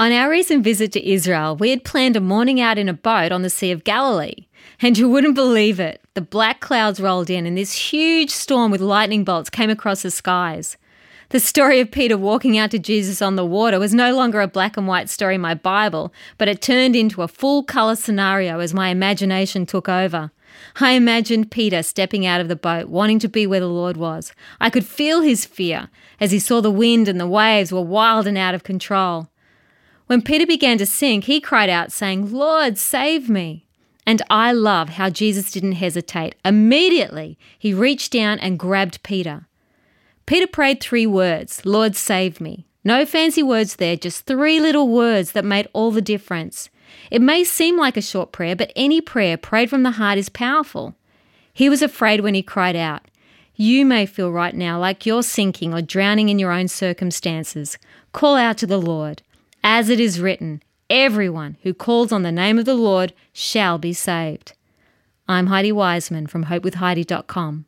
On our recent visit to Israel, we had planned a morning out in a boat on the Sea of Galilee. And you wouldn't believe it. The black clouds rolled in, and this huge storm with lightning bolts came across the skies. The story of Peter walking out to Jesus on the water was no longer a black and white story in my Bible, but it turned into a full colour scenario as my imagination took over. I imagined Peter stepping out of the boat, wanting to be where the Lord was. I could feel his fear as he saw the wind and the waves were wild and out of control. When Peter began to sink, he cried out, saying, Lord, save me. And I love how Jesus didn't hesitate. Immediately, he reached down and grabbed Peter. Peter prayed three words Lord, save me. No fancy words there, just three little words that made all the difference. It may seem like a short prayer, but any prayer prayed from the heart is powerful. He was afraid when he cried out. You may feel right now like you're sinking or drowning in your own circumstances. Call out to the Lord. As it is written, everyone who calls on the name of the Lord shall be saved. I'm Heidi Wiseman from hopewithheidi.com.